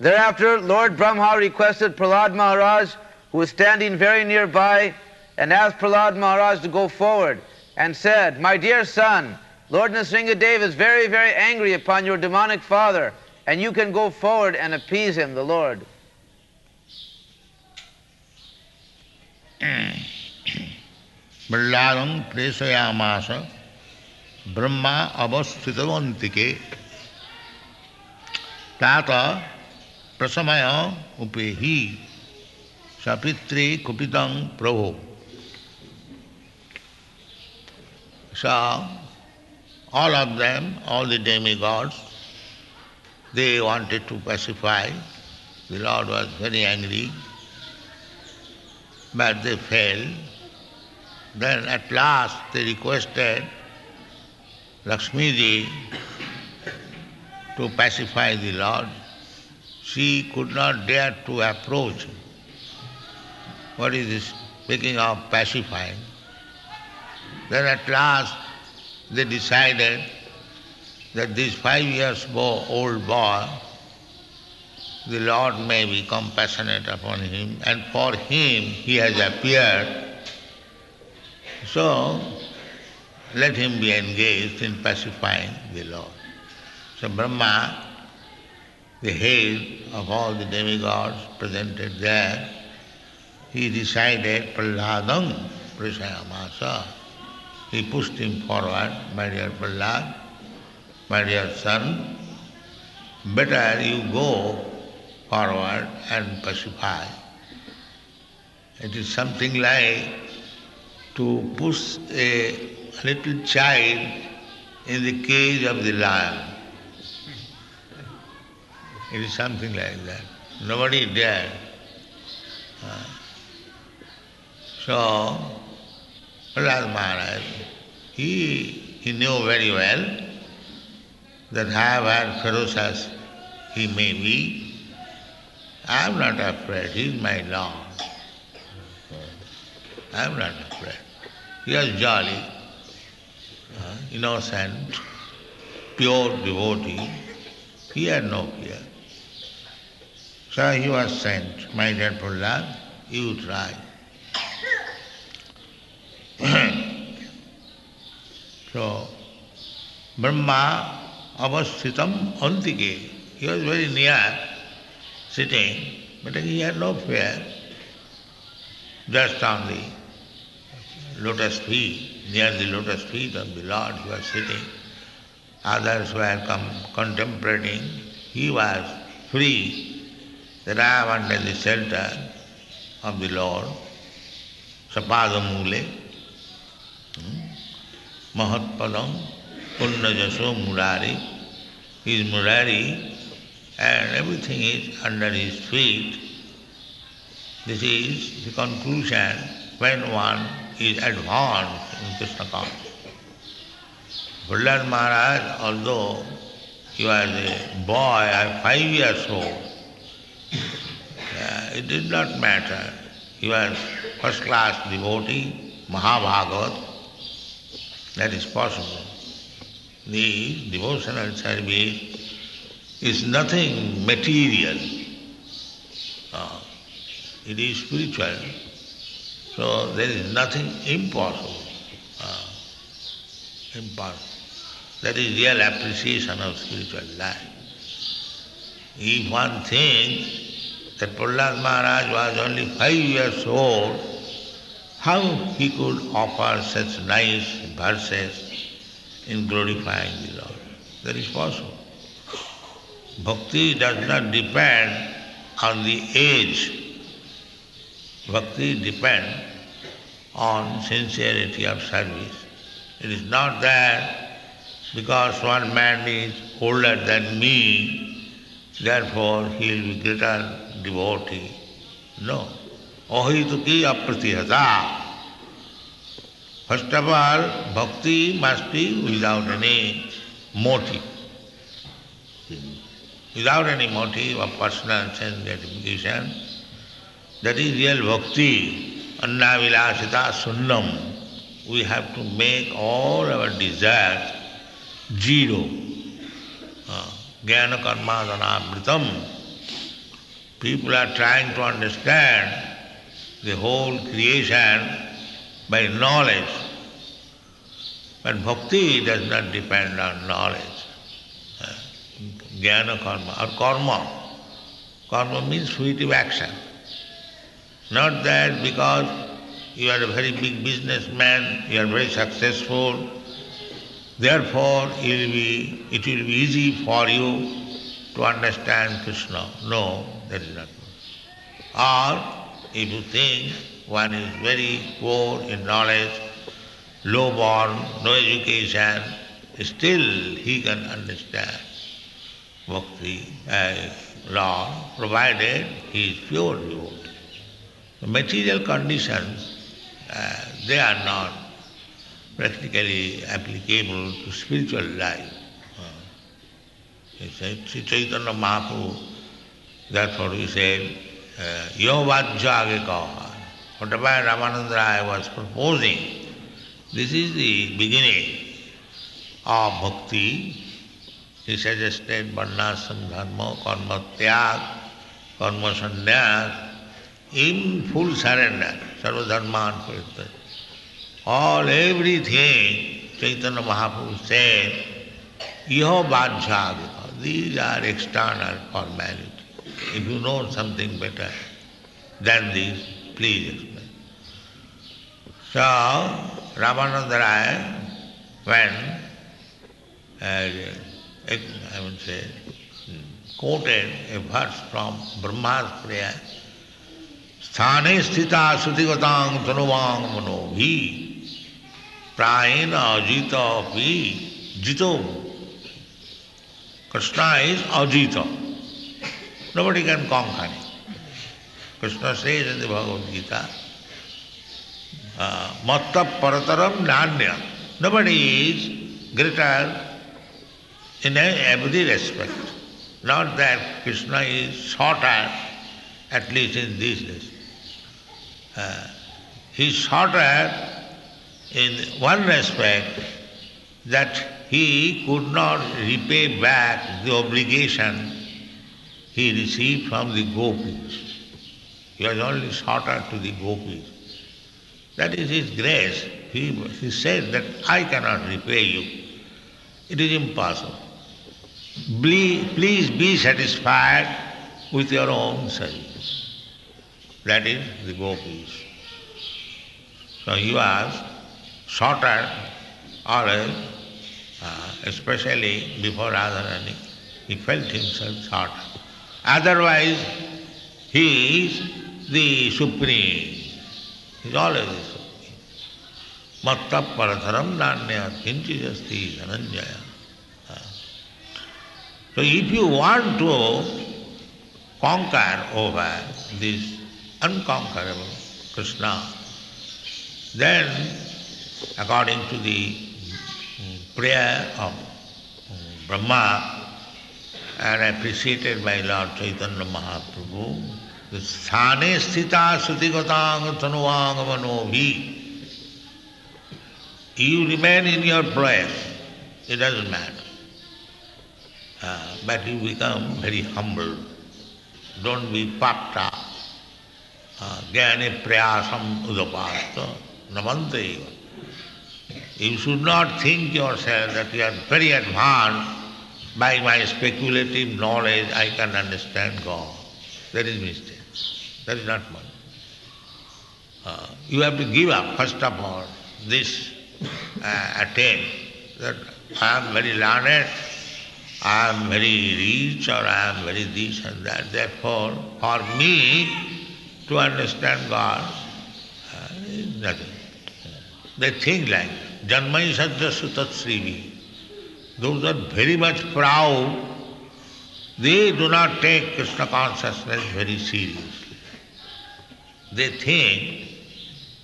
Thereafter, Lord Brahma requested Prahlad Maharaj, who was standing very nearby, and asked Prahlad Maharaj to go forward and said, My dear son, Lord Nrsimhadev is very, very angry upon your demonic father, and you can go forward and appease him, the Lord. बल्लारं प्रेषयामास ब्रह्मा अवस्थितवन्तिके Tata. प्रसमय उपेहि सपित्रे कुपितं प्रभो So, all of them, all the demigods, they wanted to pacify. The Lord was very angry, but they failed. Then at last they requested Lakshmi Ji to pacify the Lord. She could not dare to approach. What is this speaking of pacifying? Then at last they decided that this five years old boy, the Lord may be compassionate upon him, and for him he has appeared. So let him be engaged in pacifying the Lord. So Brahma, the head of all the demigods presented there, he decided Prahladam Prasayamasa he pushed him forward, my dear Prahlad, my dear son, better you go forward and pacify. It is something like to push a little child in the cage of the lion. It is something like that. Nobody dared. Uh, so, Prahlad Maharaj, he, he knew very well that however ferocious he may be, I am not afraid, he is my Lord. I am not afraid. He was jolly, uh, innocent, pure devotee. He had no fear. So he was sent, my dear Prahlad, you try. so, Brahma avasthitam antike. He was very near, sitting, but he had no fear. Just on the lotus feet, near the lotus feet of the Lord, he was sitting. Others were contemplating. He was free that I am under the shelter of the Lord. Sapadamule. Hmm, Mahatpadam, Punnajaso Murari. He is Murari and everything is under his feet. This is the conclusion when one is advanced in Krishna consciousness. Prahlad Maharaj, although he was a boy, five years old, it did not matter. He was first class devotee, Mahabhagavat, that is possible. The devotional service is nothing material. Uh, it is spiritual. So there is nothing impossible. Uh, impossible. That is real appreciation of spiritual life. If one thinks that Prahlad Maharaj was only five years old, how he could offer such nice verses in glorifying the Lord? That is possible. Bhakti does not depend on the age. Bhakti depends on sincerity of service. It is not that because one man is older than me, therefore he will be greater devotee no अहितुकी अप्रतिहता first of all bhakti must be without any motive without any motive or personal sense gratification that is real bhakti अन्ना विलासिता Sunnam we have to make all our desire zero ज्ञान कर्मादनावृतम people are trying to understand the whole creation by knowledge. But bhakti does not depend on knowledge. Jnana karma or karma. Karma means fruitive action. Not that because you are a very big businessman, you are very successful, therefore it will be, it will be easy for you to understand Krishna. No, that is not true. Or if you think one is very poor in knowledge, low born, no education, still he can understand bhakti, uh, law, provided he is pure devotee. The material conditions, uh, they are not practically applicable to spiritual life. Uh, Chaitanya Mahaprabhu, what we said, Yo Vajja Kaha. Whatever Ramananda Rai was proposing, this is the beginning of bhakti. He suggested varnasam dharma, karma tyag, karma sannyas, in full surrender, sarvadharman paritta. All everything Chaitanya Mahaprabhu said, Iho Vajjagita. These are external formalities. If you know something better than this, please explain. So, Ramananda Rai, when, uh, I would say, quoted a verse from Brahma's prayer, स्थाने स्थिता श्रुतिगतांग तनुवांग मनो भी प्रायण अजित भी जितो Krishna is Ajita. Nobody can conquer him. Krishna says in the Bhagavad Gita, Matta Parataram Nanya. Nobody is greater in every respect. Not that Krishna is shorter, at least in this respect. Uh, he is shorter in one respect that he could not repay back the obligation he received from the gopis. He was only shorter to the gopis. That is his grace. He, he said that I cannot repay you. It is impossible. Please be satisfied with your own service. That is the gopis. So he was shorter always, uh, especially before Radharani. He felt himself shorter. Otherwise, he is the supreme. He is always the supreme. Matta paratharam nanya kinchijasti. So if you want to conquer over this unconquerable Krishna, then according to the prayer of Brahma and appreciated by Lord Chaitanya Mahaprabhu, the sthane sthita sutigatang. You remain in your place, it doesn't matter. Uh, but you become very humble. Don't be puffed up. Jnani prayasam udapasta namante. You should not think yourself that you are very advanced. By my speculative knowledge, I can understand God. That is mistake. That is not one. Uh, you have to give up, first of all, this uh, attempt that I am very learned, I am very rich, or I am very this and that. Therefore, for me to understand God uh, is nothing. They think like Janmai Sajja Sutat Srivi. Those are very much proud. They do not take Krishna consciousness very seriously. They think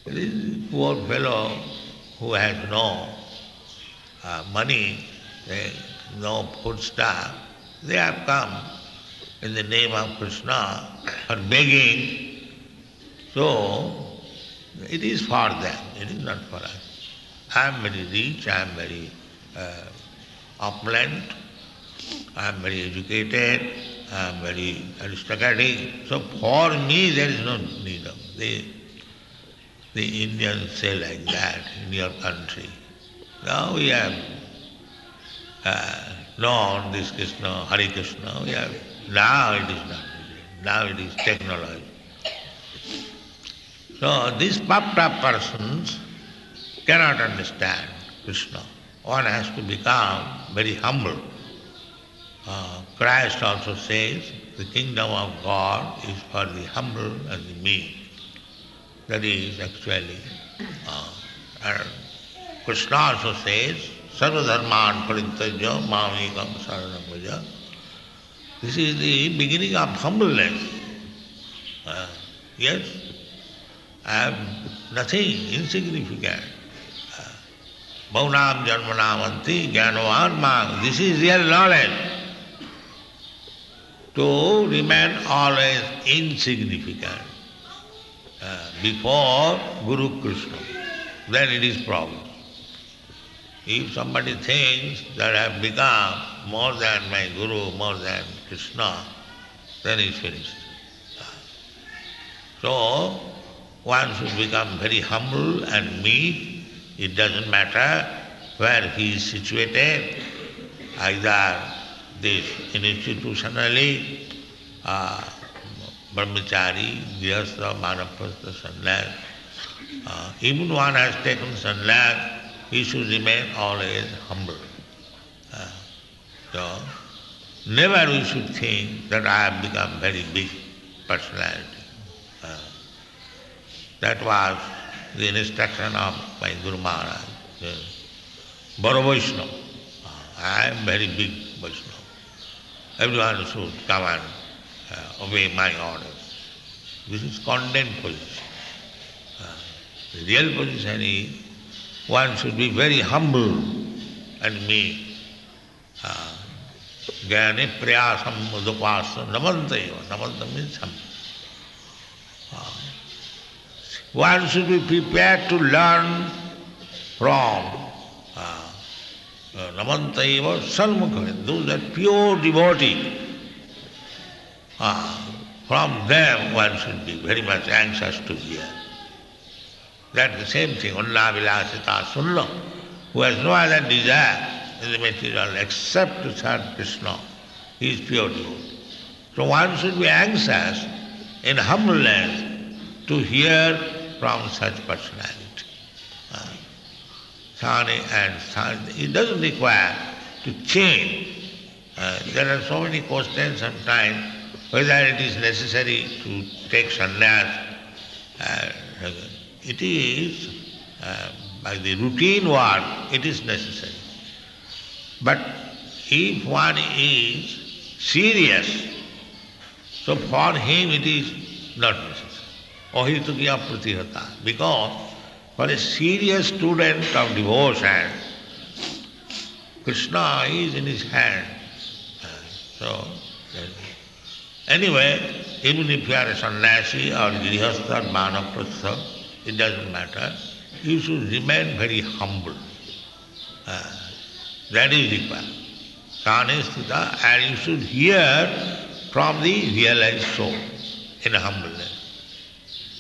this poor fellow who has no uh, money, they, no food stuff, they have come in the name of Krishna for begging. So it is for them, it is not for us. I am very rich, I am very uh, opulent, I am very educated, I am very aristocratic. So for me there is no need of the the Indians say like that in your country. Now we have uh, known this Krishna, Hare Krishna, we have, now it is not now it is technology. So these up persons cannot understand Krishna. One has to become very humble. Uh, Christ also says the kingdom of God is for the humble and the meek. That is actually, uh, and Krishna also says, Sarvadharman parintajya mamikam saranam This is the beginning of humbleness. Uh, yes, I am nothing insignificant. Bhaunam janmanamanti jnanavan. This is real knowledge. To remain always insignificant uh, before Guru Krishna, then it is problem. If somebody thinks that I have become more than my Guru, more than Krishna, then it's finished. So, one should become very humble and meek. It doesn't matter where he is situated, either this institutionally, uh, brahmachari, grihastha, vanaprastha, sannyas. Uh, even one has taken sannyas, he should remain always humble. Uh, so, never we should think that I have become very big personality. Uh, that was the instruction of my Guru Maharaj. Baro Vaishnava. I am very big Vaishnava. Everyone should come and uh, obey my orders. This is condemned position. Uh, the real position is one should be very humble and meek. Priyasam mudupasa namanta eva. Namanta means humble. One should be prepared to learn from uh, Namantaiva Salmukha, those are pure devotee. Uh, from them one should be very much anxious to hear. That's the same thing, Ulla Vilasita Sunna, who has no other desire in the material except to serve Krishna. He is pure devotee. So one should be anxious in humbleness to hear from such personality. Uh, Sani and Sani, it doesn't require to change. Uh, there are so many questions sometimes whether it is necessary to take sannyas. Uh, it is, by the routine work, it is necessary. But if one is serious, so for him it is not necessary. अहितुक प्रतिहता because for a serious student of divorce and Krishna is in is hand so any even if you are a sannyasi or grihastha or Manav it ड matter you should remain very humble that is require कहानी स्थित and you should hear from the realise so in humbleness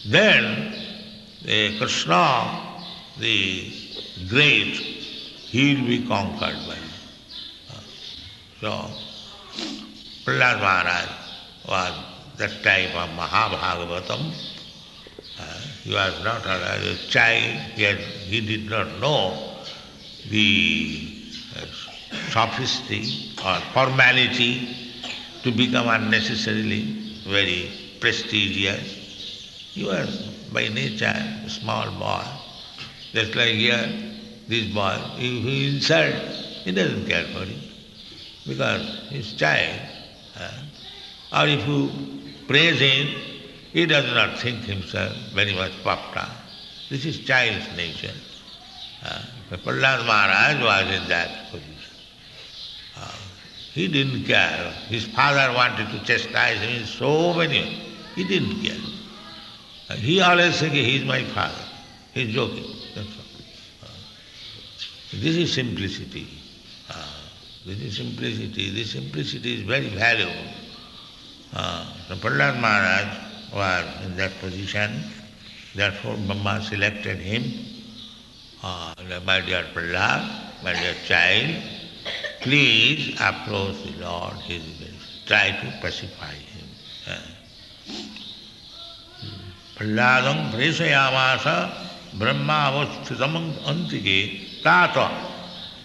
Then Krishna, the great, he will be conquered by him. So, Prahlad Maharaj was that type of Mahabhagavatam. Uh, he was not a child, yet he did not know the uh, sophistry or formality to become unnecessarily very prestigious. He was by nature a small boy. Just like here, this boy, if he insult, he doesn't care for it. Because he's child. Or if you praise him, he does not think himself very much puffed up. This is child's nature. Uh, Prahlad Maharaj was in that position. Uh, he didn't care. His father wanted to chastise him in so many. He didn't care. He always says he is my father. He is joking. That's all. This is simplicity. This is simplicity. This simplicity is very valuable. Uh, so Prahlad Maharaj was in that position, therefore Brahma selected him. Uh, my dear Prahlad, my dear child, please approach the Lord, he try to pacify him. Uh, Prahladam presayamasa brahma avasthitam antike tata.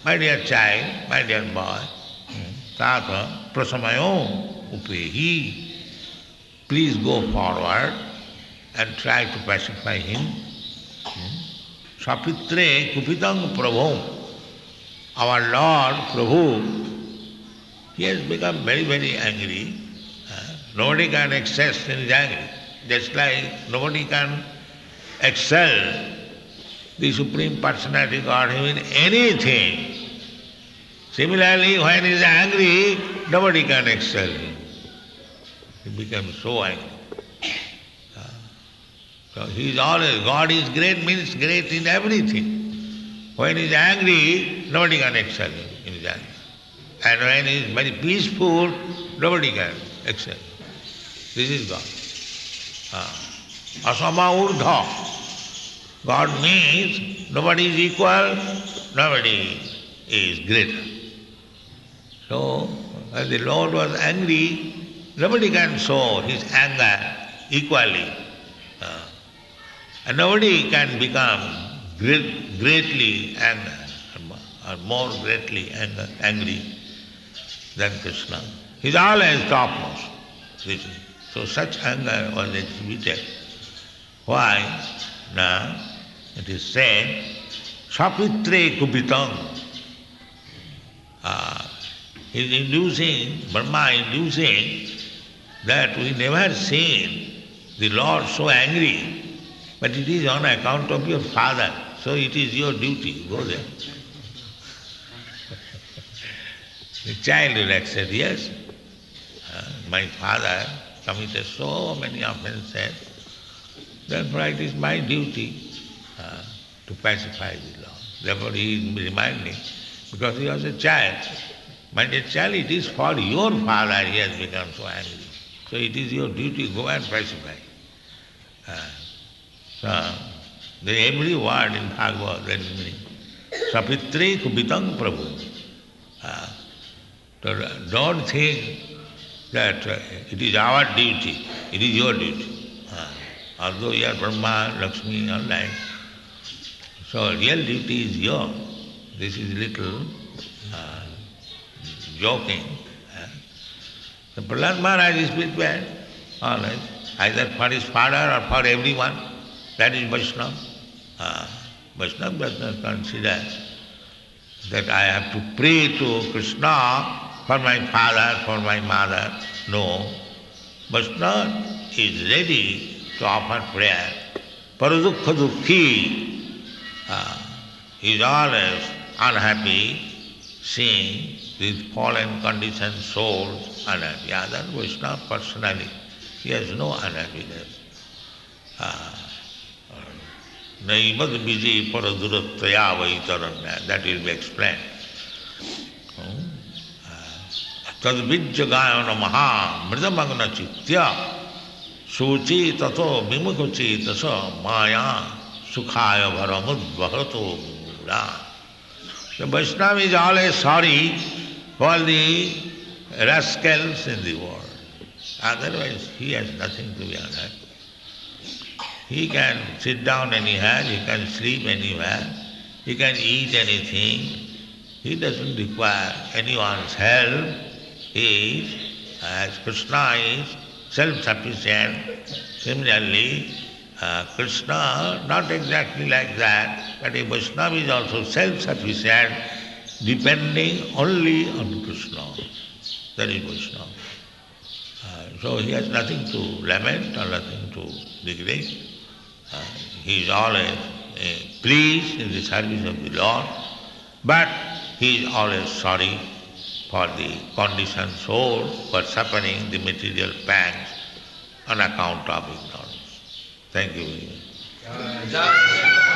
My dear child, my dear boy, tata prasamayo upehi. Please go forward and try to pacify him. Sapitre kupitam prabhu. Our Lord Prabhu, he has become very, very angry. Nobody can access in his anger. Just like nobody can excel the Supreme Personality God in anything. Similarly, when he is angry, nobody can excel him. He becomes so angry. So he is always, God is great means great in everything. When he is angry, nobody can excel him in his anger. And when he is very peaceful, nobody can excel. This is God. Asama urdha. God means nobody is equal, nobody is greater. So, when the Lord was angry, nobody can show his anger equally. Uh, and nobody can become great, greatly angry, or more greatly angry than Krishna. He is always topmost. So such anger was exhibited. Why? Now, it is said, Sapitre kupitam. Uh, he is inducing, Brahma inducing that we never seen the Lord so angry, but it is on account of your father, so it is your duty, go there. the child will accept, yes, uh, my father committed so many offenses, therefore it is my duty uh, to pacify the Lord. Therefore he remind me, because he was a child. My dear child, it is for your father he has become so angry. So it is your duty, go and pacify. Uh, so, the every word in Bhagavad, that is meaning. Sapitre kubitam prabhu. Uh, don't think that it is our duty, it is your duty. Uh, although you are Brahma, Lakshmi, all that, so real duty is your. This is little uh, joking. Uh. The Prahlad Maharaj is prepared, all right, either for his father or for everyone. That is Vaishnava. Uh, Vaishnava does not consider that I have to pray to Krishna for my father, for my mother. No. Vaishnava is ready to offer prayer. Paradukha dukhi. Uh, is always unhappy seeing these fallen conditioned souls unhappy. Other Vaishnava personally, he has no unhappiness. Naimad vijay paradurataya vaitaranya. That will be explained. तद्विज गायन महा मृदमग्न चित्त्या शुची तथो विमुखुची तस माया सुखाय भरमुद्वहतो मूला Vaishnava is all a sorry for the rascals in the world otherwise he has nothing to be on he can sit down anywhere he can sleep anywhere he can eat anything he doesn't require anyone help Is, as Krishna is, self-sufficient. Similarly, uh, Krishna, not exactly like that, but a Vaishnava is also self-sufficient, depending only on Krishna. That is Vaishnava. Uh, so he has nothing to lament or nothing to regret. Uh, he is always uh, pleased in the service of the Lord, but he is always sorry for the conditioned soul are suffering the material pangs on account of ignorance. Thank you very much.